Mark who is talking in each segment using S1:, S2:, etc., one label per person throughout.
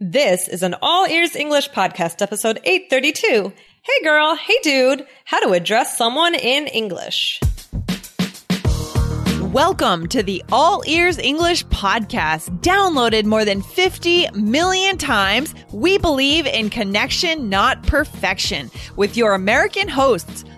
S1: This is an All Ears English Podcast, episode 832. Hey girl, hey dude, how to address someone in English.
S2: Welcome to the All Ears English Podcast. Downloaded more than 50 million times, we believe in connection, not perfection, with your American hosts,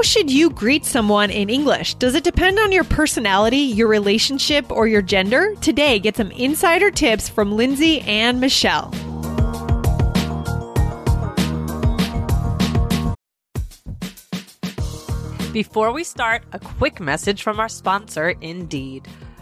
S2: How should you greet someone in English? Does it depend on your personality, your relationship, or your gender? Today, get some insider tips from Lindsay and Michelle.
S3: Before we start, a quick message from our sponsor, Indeed.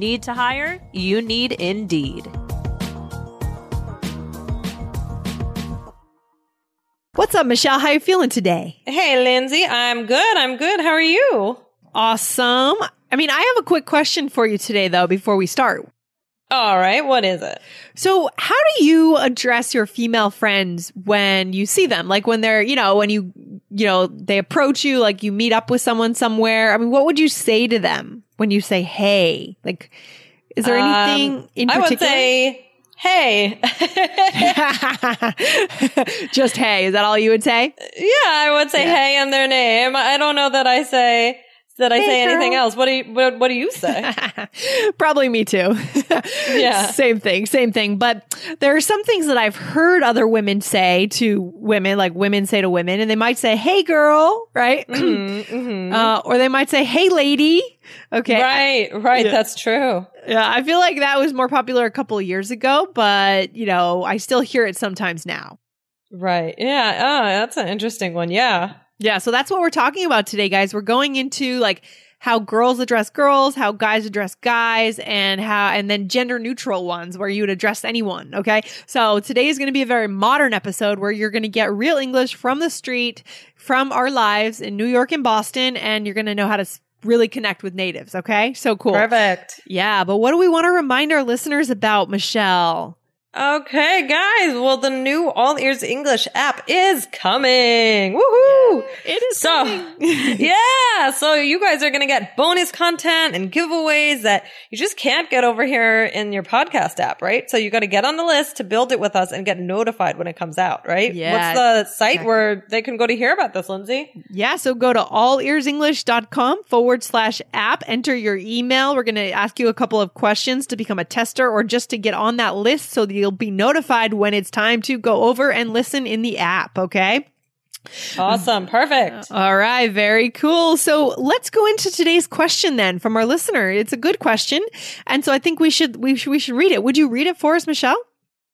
S3: Need to hire? You need Indeed.
S2: What's up, Michelle? How you feeling today?
S1: Hey Lindsay, I'm good, I'm good. How are you?
S2: Awesome. I mean, I have a quick question for you today, though, before we start.
S1: All right, what is it?
S2: So, how do you address your female friends when you see them? Like when they're, you know, when you, you know, they approach you, like you meet up with someone somewhere. I mean, what would you say to them when you say, hey? Like, is there anything
S1: Um,
S2: in
S1: I would
S2: particular?
S1: say, hey.
S2: Just hey. Is that all you would say?
S1: yeah, I would say
S2: Yeah.
S1: hey in their name. I don't know that I say that I
S2: Hey,
S1: say anything else. What do you what, what do you say?
S2: Probably me too.
S1: Yeah.
S2: Same thing, same thing. But there are some things that I've heard other women say to women, like women say to women, and they might say, Hey girl, right?
S1: Mhm, mhm.
S2: Uh, or they might say, Hey lady. Okay.
S1: Right, right,
S2: Yeah.
S1: that's true.
S2: Yeah. I feel like that was more popular a couple of years ago, but you know, I still hear it sometimes now.
S1: Right. Yeah. Oh, that's an interesting one. Yeah.
S2: Yeah. So that's what we're talking about today, guys. We're going into like, how girls address girls, how guys address guys, and how, and then gender neutral ones where you would address anyone. Okay. So today is going to be a very modern episode where you're going to get real English from the street, from our lives in New York and Boston, and you're going to know how to really connect with natives. Okay. So cool.
S1: Perfect.
S2: Yeah. But what do we want to remind our listeners about, Michelle?
S1: Okay, guys. Well, the new All Ears English app is coming. Woohoo!
S2: It is
S1: So,
S2: coming.
S1: yeah, so you guys are going to get bonus content and giveaways that you just can't get over here in your podcast app, right? So you got to get on the list to build it with us and get notified when it comes out, right?
S2: Yeah,
S1: What's the site
S2: exactly.
S1: where they can go to hear about this, Lindsay?
S2: Yeah, so go to allearsenglish.com forward slash app, enter your email. We're going to ask you a couple of questions to become a tester or just to get on that list so that you'll be notified when it's time to go over and listen in the app, okay?
S1: Awesome. Perfect.
S2: Uh, all right, very cool. So let's go into today's question then from our listener. It's a good question. And so I think we should we should we should read it. Would you read it for us, Michelle?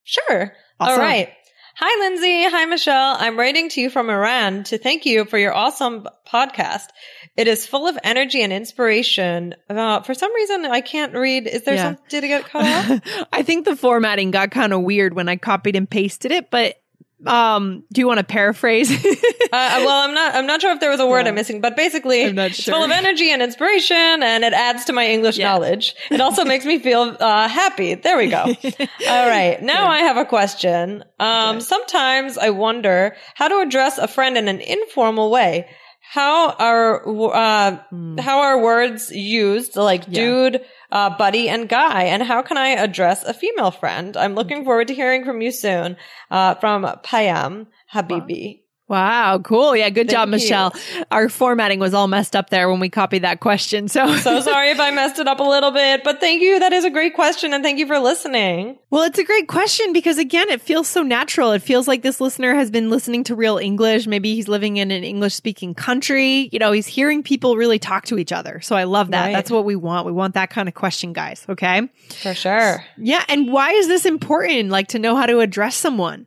S1: Sure.
S2: Awesome.
S1: All right. Hi, Lindsay. Hi, Michelle. I'm writing to you from Iran to thank you for your awesome podcast. It is full of energy and inspiration. Uh, for some reason, I can't read. Is there
S2: Yeah.
S1: some? Did it get cut off?
S2: I think the formatting got kind of weird when I copied and pasted it, but um do you want to paraphrase?
S1: uh, well, I'm not. I'm not sure if there was a word
S2: Yeah.
S1: I'm missing, but basically,
S2: not
S1: it's full of energy and inspiration, and it adds to my English
S2: Yeah.
S1: knowledge. It also makes me feel uh, happy. There we go. All right, now I have a question. Um. Sometimes I wonder how to address a friend in an informal way. How are uh
S2: Hmm.
S1: how are words used like
S2: Yeah.
S1: dude, uh, buddy, and guy, and how can I address a female friend? I'm looking forward to hearing from you soon. Uh, from Payam Habibi.
S2: Wow, cool. Yeah, good job,
S1: Thank you.
S2: Michelle. Our formatting was all messed up there when we copied that question. So,
S1: So sorry if I messed it up a little bit, but thank you. That is a great question, and thank you for listening.
S2: well, it's a great question because again, it feels so natural. It feels like this listener has been listening to real English. Maybe he's living in an English speaking country. You know, he's hearing people really talk to each other. So I love that.
S1: Right.
S2: That's what we want. We want that kind of question, guys. Okay.
S1: For sure.
S2: Yeah. And why is this important? Like to know how to address someone.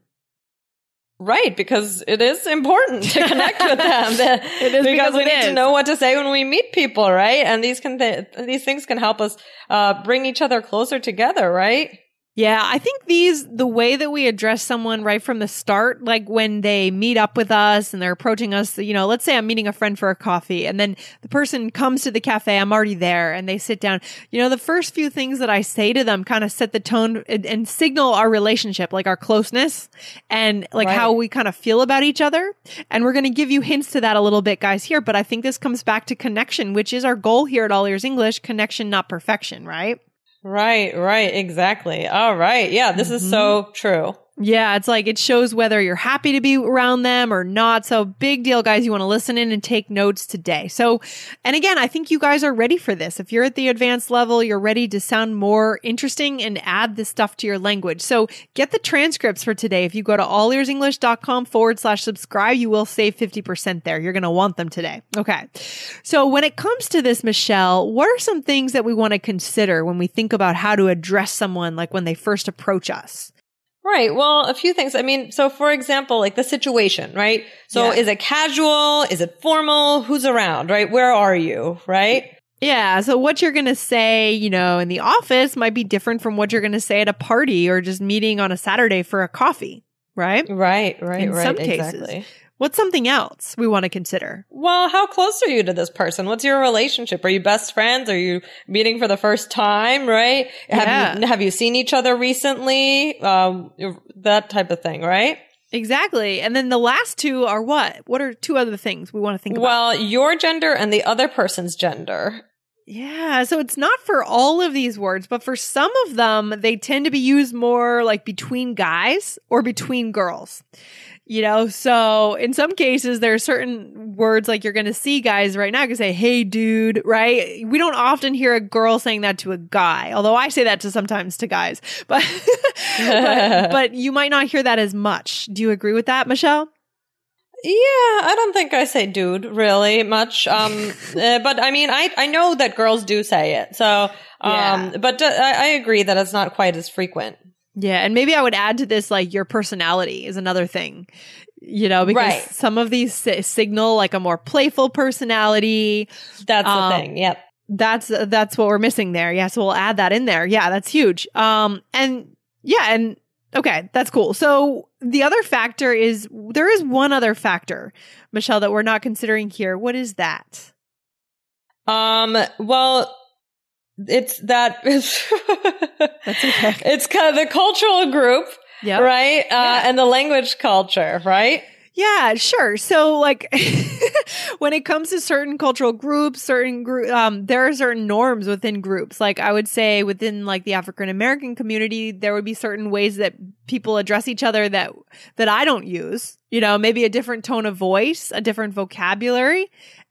S1: Right, because it is important to connect with them.
S2: It is because
S1: we
S2: it
S1: need
S2: is.
S1: to know what to say when we meet people, right? And these can th- these things can help us uh, bring each other closer together, right?
S2: Yeah, I think these, the way that we address someone right from the start, like when they meet up with us and they're approaching us, you know, let's say I'm meeting a friend for a coffee and then the person comes to the cafe, I'm already there and they sit down. You know, the first few things that I say to them kind of set the tone and, and signal our relationship, like our closeness and like
S1: Right.
S2: how we kind of feel about each other. And we're going to give you hints to that a little bit, guys, here. But I think this comes back to connection, which is our goal here at All Ears English connection, not perfection, right?
S1: Right, right, exactly. All right. Yeah, this is so mm-hmm. true.
S2: Yeah, it's like it shows whether you're happy to be around them or not. So big deal, guys. You want to listen in and take notes today. So, and again, I think you guys are ready for this. If you're at the advanced level, you're ready to sound more interesting and add this stuff to your language. So get the transcripts for today. If you go to allearsenglish.com forward slash subscribe, you will save 50% there. You're going to want them today. Okay. So when it comes to this, Michelle, what are some things that we want to consider when we think about how to address someone like when they first approach us?
S1: Right. Well, a few things. I mean, so for example, like the situation, right? So
S2: Yeah.
S1: is it casual? Is it formal? Who's around, right? Where are you, right?
S2: Yeah. So what you're going to say, you know, in the office might be different from what you're going to say at a party or just meeting on a Saturday for a coffee, right?
S1: Right, right,
S2: In
S1: right.
S2: some cases.
S1: exactly.
S2: What's something else we want to consider?
S1: Well, how close are you to this person? What's your relationship? Are you best friends? Are you meeting for the first time? Right? Have you
S2: Yeah.
S1: have you seen each other recently? Um, that type of thing, right?
S2: Exactly. And then the last two are what? What are two other things we want to think about?
S1: Well, your gender and the other person's gender.
S2: Yeah, so it's not for all of these words, but for some of them, they tend to be used more like between guys or between girls. You know, so in some cases, there are certain words like you're going to see guys right now can say, Hey, dude, right? We don't often hear a girl saying that to a guy, although I say that to sometimes to guys, but, but, but you might not hear that as much. Do you agree with that, Michelle?
S1: Yeah, I don't think I say dude really much. Um, uh, but I mean, I, I know that girls do say it. So, um,
S2: Yeah.
S1: but uh, I, I agree that it's not quite as frequent.
S2: Yeah, and maybe I would add to this like your personality is another thing. You know, because
S1: Right.
S2: some of these si- signal like a more playful personality.
S1: That's the
S2: Um,
S1: thing. Yep.
S2: That's that's what we're missing there. Yeah, so we'll add that in there. Yeah, that's huge. Um and yeah, and okay, that's cool. So the other factor is there is one other factor, Michelle, that we're not considering here. What is that?
S1: Um, well, it's that,
S2: That's okay.
S1: it's kind of the cultural group,
S2: Yeah.
S1: right? Uh,
S2: Yeah.
S1: and the language culture, right?
S2: Yeah, sure. So like when it comes to certain cultural groups, certain group um there are certain norms within groups. Like I would say within like the African American community, there would be certain ways that people address each other that that I don't use. You know, maybe a different tone of voice, a different vocabulary,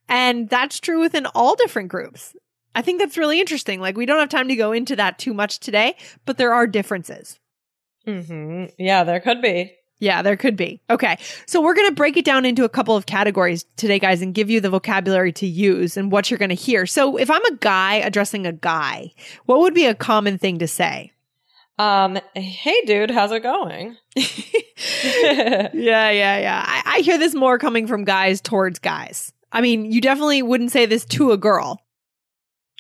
S2: and that's true within all different groups. I think that's really interesting. Like we don't have time to go into that too much today, but there are differences.
S1: hmm Yeah, there could be.
S2: Yeah, there could be. Okay. So we're going to break it down into a couple of categories today, guys, and give you the vocabulary to use and what you're going to hear. So if I'm a guy addressing a guy, what would be a common thing to say?
S1: Um, hey dude, how's it going?
S2: yeah, yeah, yeah. I, I hear this more coming from guys towards guys. I mean, you definitely wouldn't say this to a girl.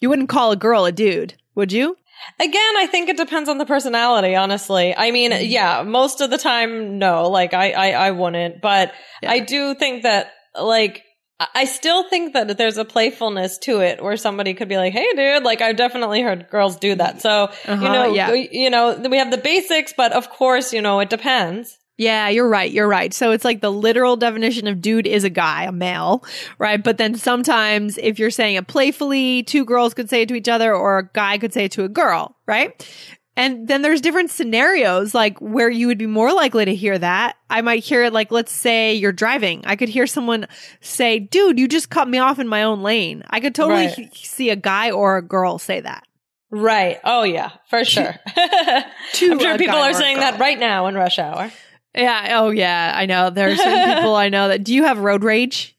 S2: You wouldn't call a girl a dude, would you?
S1: Again, I think it depends on the personality, honestly. I mean,
S2: Mm-hmm.
S1: yeah, most of the time, no, like I, I, I wouldn't, but
S2: Yeah.
S1: I do think that, like, I- still think that there's a playfulness to it where somebody could be like, "Hey, dude!" Like I've definitely heard girls do that. So
S2: Uh-huh,
S1: you know,
S2: yeah.
S1: you know, we have the basics, but of course, you know, it depends.
S2: Yeah, you're right. You're right. So it's like the literal definition of dude is a guy, a male, right? But then sometimes if you're saying it playfully, two girls could say it to each other or a guy could say it to a girl, right? And then there's different scenarios like where you would be more likely to hear that. I might hear it like, let's say you're driving. I could hear someone say, dude, you just cut me off in my own lane. I could totally
S1: Right.
S2: he- see a guy or a girl say that.
S1: Right. Oh yeah, for sure.
S2: to
S1: I'm sure people are saying that right now in rush hour.
S2: Yeah. Oh, yeah. I know. There are some people I know that. Do you have road rage?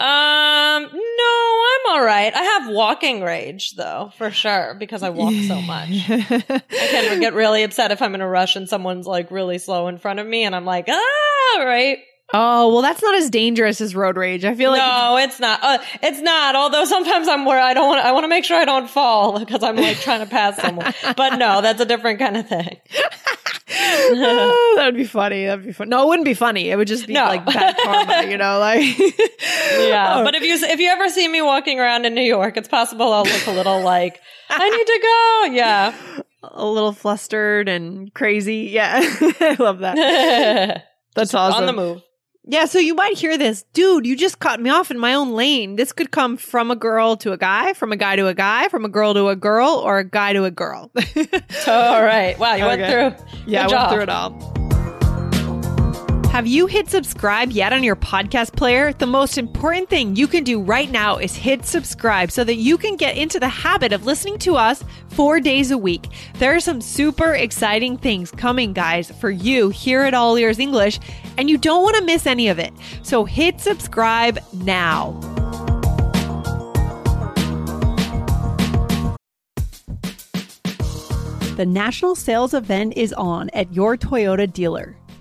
S1: Um, no, I'm all right. I have walking rage though, for sure, because I walk so much. I can get really upset if I'm in a rush and someone's like really slow in front of me and I'm like, ah, right.
S2: oh, well, that's not as dangerous as road rage. I feel like
S1: no, it's not. Uh, it's not. Although sometimes I'm where I don't want. I want to make sure I don't fall because I'm like trying to pass someone. But no, that's a different kind of thing.
S2: Oh, that would be funny. That'd be fun. No, it wouldn't be funny. It would just be
S1: No.
S2: like bad karma, you know, like
S1: Yeah.
S2: Oh.
S1: But if you if you ever see me walking around in New York, it's possible I'll look a little like I need to go. Yeah.
S2: a little flustered and crazy. Yeah. I love that. That's awesome.
S1: On the move.
S2: Yeah, so you might hear this, dude, you just cut me off in my own lane. This could come from a girl to a guy, from a guy to a guy, from a girl to a girl, or a guy to a girl.
S1: All right. Wow, you
S2: Okay.
S1: went through.
S2: Yeah,
S1: Good
S2: I went through it all. Have you hit subscribe yet on your podcast player? The most important thing you can do right now is hit subscribe so that you can get into the habit of listening to us four days a week. There are some super exciting things coming, guys, for you here at All Ears English, and you don't want to miss any of it. So hit subscribe now. The national sales event is on at your Toyota dealer,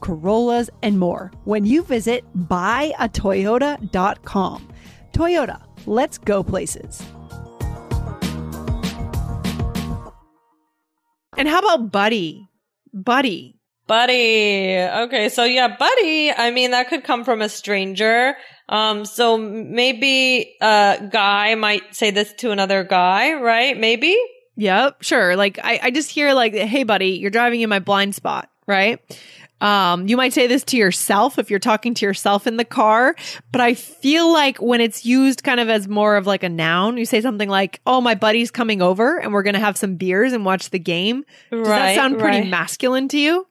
S2: Corollas, and more when you visit buyatoyota.com. Toyota, let's go places. And how about Buddy? Buddy.
S1: Buddy. Okay, so yeah, buddy. I mean, that could come from a stranger. Um, so maybe a guy might say this to another guy, right? Maybe.
S2: Yep, sure. Like I, I just hear like, hey buddy, you're driving in my blind spot, right? Um, you might say this to yourself if you're talking to yourself in the car, but I feel like when it's used kind of as more of like a noun, you say something like, "Oh, my buddy's coming over and we're going to have some beers and watch the game." Does that sound pretty
S1: right.
S2: masculine to you?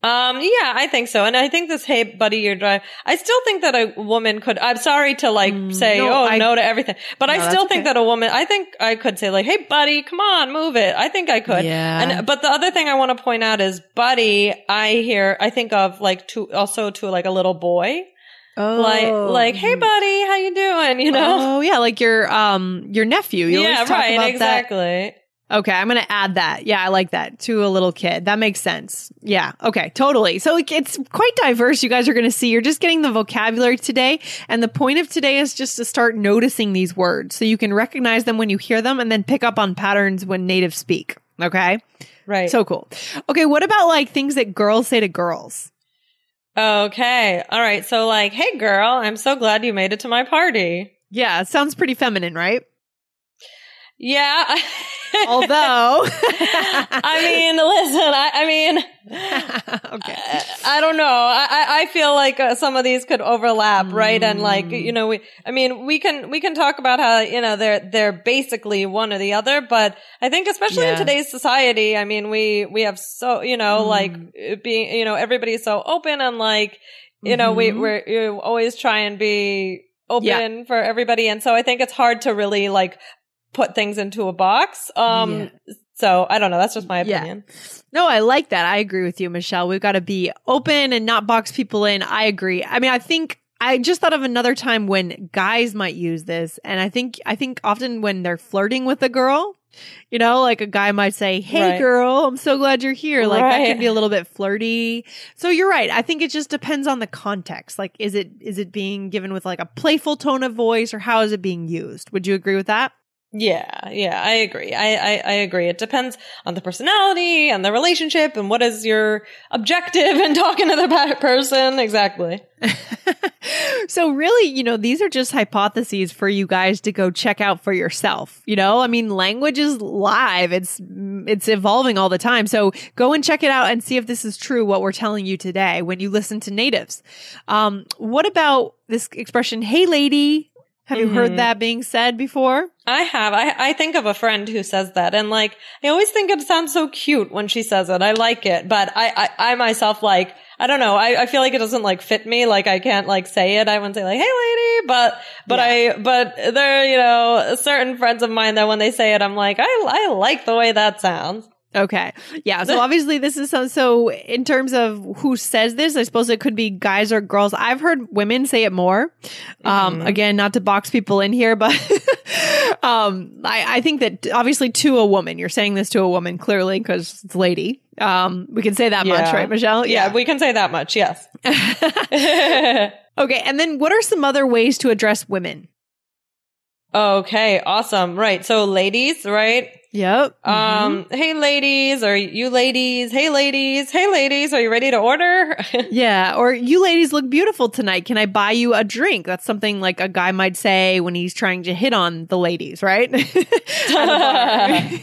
S1: Um, yeah, I think so. And I think this, hey, buddy, you're driving. I still think that a woman could, I'm sorry to like say,
S2: Mm, no,
S1: oh,
S2: I-
S1: no to everything, but
S2: No,
S1: I still think
S2: okay.
S1: that a woman, I think I could say like, hey, buddy, come on, move it. I think I could.
S2: Yeah.
S1: And, but the other thing I want to point out is buddy, I hear, I think of like to, also to like a little boy.
S2: Oh,
S1: Like, like, hey, buddy, how you doing? You know?
S2: Oh, yeah, like your um your nephew. You
S1: yeah,
S2: talk
S1: right,
S2: about that
S1: exactly.
S2: Okay, I'm going to add that. Yeah, I like that to a little kid. That makes sense. Yeah, okay, totally. So it's quite diverse. You guys are going to see. You're just getting the vocabulary today. And the point of today is just to start noticing these words so you can recognize them when you hear them and then pick up on patterns when natives speak. Okay,
S1: Right.
S2: so cool. Okay, what about like things that girls say to girls?
S1: okay. All right. So like, hey, girl, I'm so glad you made it to my party.
S2: Yeah, sounds pretty feminine, right?
S1: Yeah.
S2: Although,
S1: I mean, listen, I, I mean,
S2: okay.
S1: I, I don't know. I, I I feel like uh, some of these could overlap, right? And like,
S2: Mm.
S1: you know, we, I mean, we can, we can talk about how, you know, they're, they're basically one or the other, but I think especially
S2: Yeah.
S1: in today's society, I mean, we, we have so, you know,
S2: Mm.
S1: like being, you know, everybody's so open and like, you know, we,
S2: Mhm.
S1: we're, you always try and be open for everybody. And so I think it's hard to really like put things into a box. Um, so I don't know. That's just my
S2: Yeah.
S1: opinion.
S2: No, I like that. I agree with you, Michelle. We've got to be open and not box people in. I agree. I mean, I think I just thought of another time when guys might use this, and I think I think often when they're flirting with a girl, you know, like a guy might say, "Hey,
S1: Right.
S2: girl, I'm so glad you're here." Like that can be a little bit flirty. So you're right. I think it just depends on the context. Like, is it is it being given with like a playful tone of voice, or how is it being used? Would you agree with that?
S1: Yeah, yeah, I agree. I, I, I agree. It depends on the personality and the relationship and what is your objective in talking to the person. Exactly.
S2: so really, you know, these are just hypotheses for you guys to go check out for yourself. You know, I mean, language is live. It's it's evolving all the time. So go and check it out and see if this is true what we're telling you today when you listen to natives. Um, what about this expression, "Hey lady"? Have you
S1: Mhm.
S2: heard that being said before?
S1: I have. I, I think of a friend who says that and like, I always think it sounds so cute when she says it. I like it, but I, I, I myself like, I don't know. I, I feel like it doesn't like fit me. Like I can't like say it. I wouldn't say like, hey lady, but, but I, but there, you know, certain friends of mine that when they say it, I'm like, I, I like the way that sounds.
S2: Okay. Yeah. So obviously this is so, so in terms of who says this, I suppose it could be guys or girls. I've heard women say it more. Um,
S1: Mhm.
S2: again, not to box people in here, but, um, I, I think that obviously to a woman, you're saying this to a woman clearly because it's lady. Um, we can say that much, right, Michelle?
S1: Yeah, we can say that much. Yes.
S2: okay. And then what are some other ways to address women?
S1: Okay. Awesome. Right. So ladies, right?
S2: Yep.
S1: Um, hey ladies, or you ladies, hey ladies, hey ladies, are you ready to order?
S2: Yeah, or you ladies look beautiful tonight. Can I buy you a drink? That's something like a guy might say when he's trying to hit on the ladies, right? At a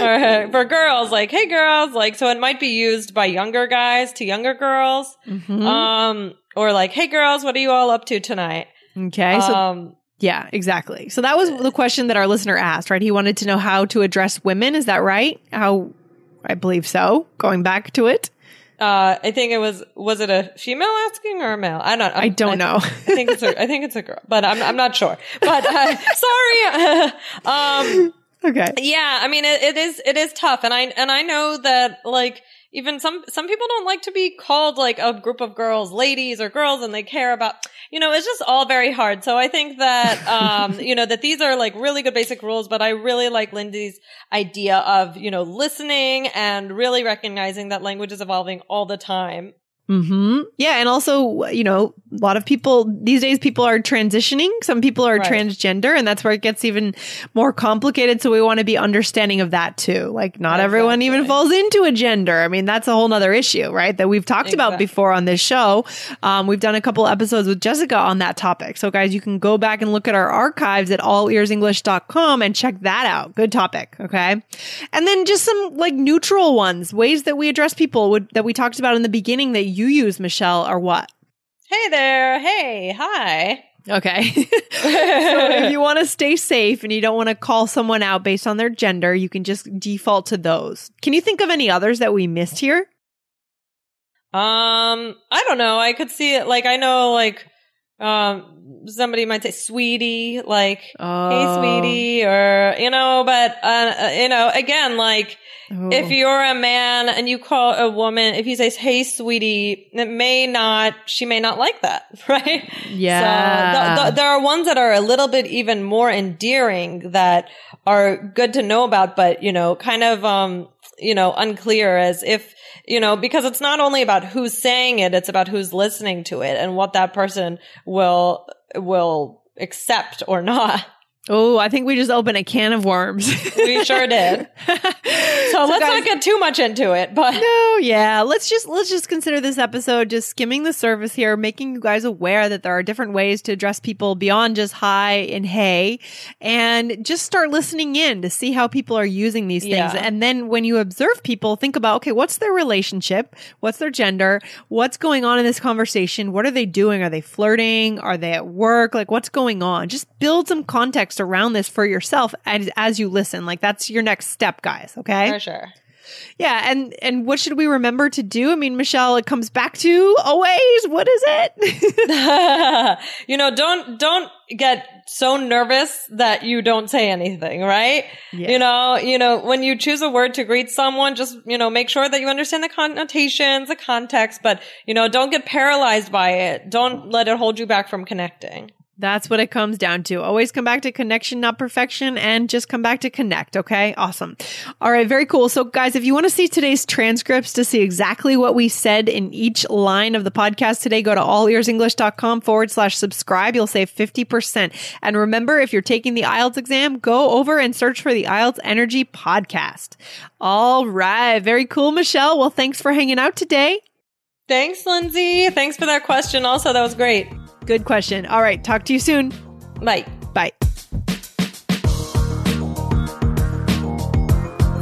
S2: bar.
S1: or for girls, like, hey girls, like, so it might be used by younger guys to younger girls.
S2: Mhm.
S1: Um, or like, hey girls, what are you all up to tonight?
S2: okay, so
S1: um,
S2: yeah, exactly. So that was the question that our listener asked, right? He wanted to know how to address women. Is that right? How I believe so. Going back to it,
S1: uh, I think it was, was it a female asking or a male? I don't,
S2: I don't know.
S1: I think it's a, I think it's a girl, but I'm, I'm not sure. But, uh, sorry. um,
S2: okay.
S1: Yeah, I mean it, it is it is tough, and I and I know that like even some some people don't like to be called like a group of girls, ladies or girls, and they care about you know it's just all very hard. So I think that um you know that these are like really good basic rules, but I really like Lindy's idea of you know listening and really recognizing that language is evolving all the time.
S2: Hmm. Yeah, and also, you know, a lot of people these days, people are transitioning. Some people are
S1: Right.
S2: transgender, and that's where it gets even more complicated. So we want to be understanding of that too. Like, not everyone even falls into a gender. I mean, that's a whole nother issue, right? That we've talked about before on this show. Um, we've done a couple episodes with Jessica on that topic. So, guys, you can go back and look at our archives at allearsenglish.com and check that out. Good topic. Okay. And then just some like neutral ones, ways that we address people would, that we talked about in the beginning that you use, Michelle, are what?
S1: Hey there, hey, hi.
S2: Okay. so if you want to stay safe and you don't want to call someone out based on their gender, you can just default to those. Can you think of any others that we missed here?
S1: Um, I don't know. I could see it. Like, I know, like, um, somebody might say sweetie, like,
S2: Oh.
S1: hey, sweetie, or, you know, but, uh, uh, you know, again, like,
S2: Oh.
S1: if you're a man and you call a woman, if you say, hey, sweetie, it may not, she may not like that, right?
S2: Yeah.
S1: So th- th- there are ones that are a little bit even more endearing that are good to know about, but, you know, kind of, um, you know, unclear as if, you know, because it's not only about who's saying it, it's about who's listening to it and what that person will, will accept or not.
S2: Oh, I think we just opened a can of worms.
S1: We sure did. So, let's
S2: guys-
S1: not get too much into it, but
S2: No, yeah. Let's just let's just consider this episode just skimming the surface here, making you guys aware that there are different ways to address people beyond just hi and hey, and just start listening in to see how people are using these things.
S1: Yeah.
S2: And then when you observe people, think about okay, what's their relationship? What's their gender? What's going on in this conversation? What are they doing? Are they flirting? Are they at work? Like what's going on? Just build some context around this for yourself as as you listen. Like that's your next step, guys, okay?
S1: for sure.
S2: Yeah, and and what should we remember to do? I mean, Michelle, it comes back to always. What is it?
S1: you know, don't don't get so nervous that you don't say anything, right?
S2: Yeah.
S1: You know, you know, when you choose a word to greet someone, just, you know, make sure that you understand the connotations, the context, but, you know, don't get paralyzed by it. Don't let it hold you back from connecting.
S2: That's what it comes down to. Always come back to connection, not perfection, and just come back to connect. Okay. Awesome. All right. Very cool. So guys, if you want to see today's transcripts to see exactly what we said in each line of the podcast today, go to allearsenglish.com forward slash subscribe. You'll save 50%. And remember, if you're taking the IELTS exam, go over and search for the IELTS Energy podcast. All right. Very cool, Michelle. Well, thanks for hanging out today.
S1: Thanks, Lindsay. Thanks for that question. Also, that was great.
S2: Good question. All right. Talk to you soon.
S1: Bye.
S2: Bye.